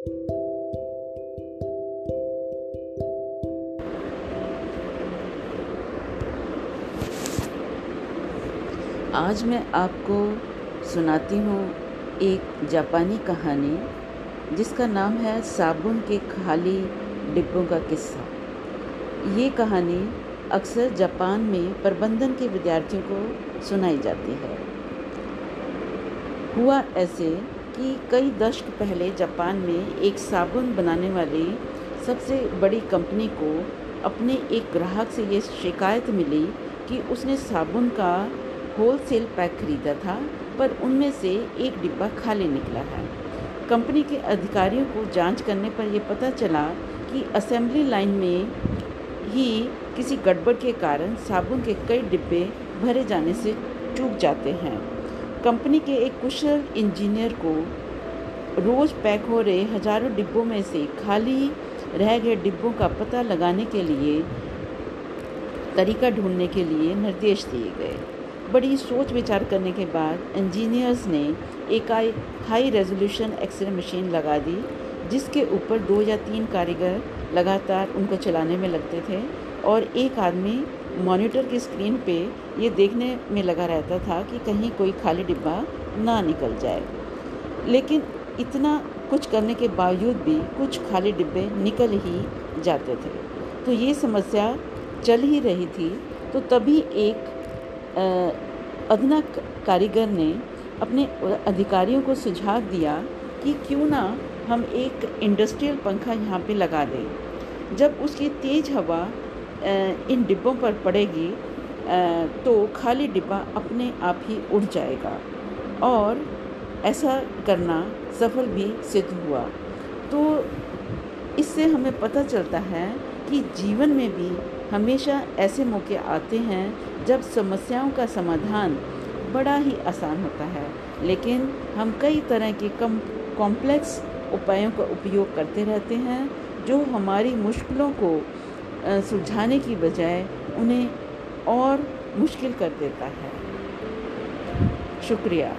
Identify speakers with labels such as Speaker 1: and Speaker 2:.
Speaker 1: आज मैं आपको सुनाती हूँ एक जापानी कहानी, जिसका नाम है साबुन के खाली डिब्बों का किस्सा। ये कहानी अक्सर जापान में प्रबंधन के विद्यार्थियों को सुनाई जाती है। हुआ ऐसे कि कई दशक पहले जापान में एक साबुन बनाने वाली सबसे बड़ी कंपनी को अपने एक ग्राहक से ये शिकायत मिली कि उसने साबुन का होलसेल पैक खरीदा था, पर उनमें से एक डिब्बा खाली निकला है। कंपनी के अधिकारियों को जाँच करने पर यह पता चला कि असेंबली लाइन में ही किसी गड़बड़ के कारण साबुन के कई डिब्बे भरे जाने से चूक जाते हैं। कंपनी के एक कुशल इंजीनियर को रोज़ पैक हो रहे हज़ारों डिब्बों में से खाली रह गए डिब्बों का पता लगाने के लिए, तरीका ढूँढने के लिए निर्देश दिए गए। बड़ी सोच विचार करने के बाद इंजीनियर्स ने एक आई high resolution X ray machine लगा दी, जिसके ऊपर दो या तीन कारीगर लगातार उनको चलाने में लगते थे और एक आदमी मॉनिटर की स्क्रीन पे ये देखने में लगा रहता था कि कहीं कोई खाली डिब्बा ना निकल जाए। लेकिन इतना कुछ करने के बावजूद भी कुछ खाली डिब्बे निकल ही जाते थे। तो ये समस्या चल ही रही थी। तो तभी एक अदना कारीगर ने अपने अधिकारियों को सुझाव दिया कि क्यों ना हम एक इंडस्ट्रियल पंखा यहाँ पे लगा दें। जब उसकी तेज़ हवा इन डिब्बों पर पड़ेगी तो खाली डिब्बा अपने आप ही उड़ जाएगा। और ऐसा करना सफल भी सिद्ध हुआ। तो इससे हमें पता चलता है कि जीवन में भी हमेशा ऐसे मौके आते हैं जब समस्याओं का समाधान बड़ा ही आसान होता है। लेकिन हम कई तरह के कम, कॉम्प्लेक्स उपायों का उपयोग करते रहते हैं जो हमारी मुश्किलों को सुलझाने की बजाय उन्हें और मुश्किल कर देता है। शुक्रिया।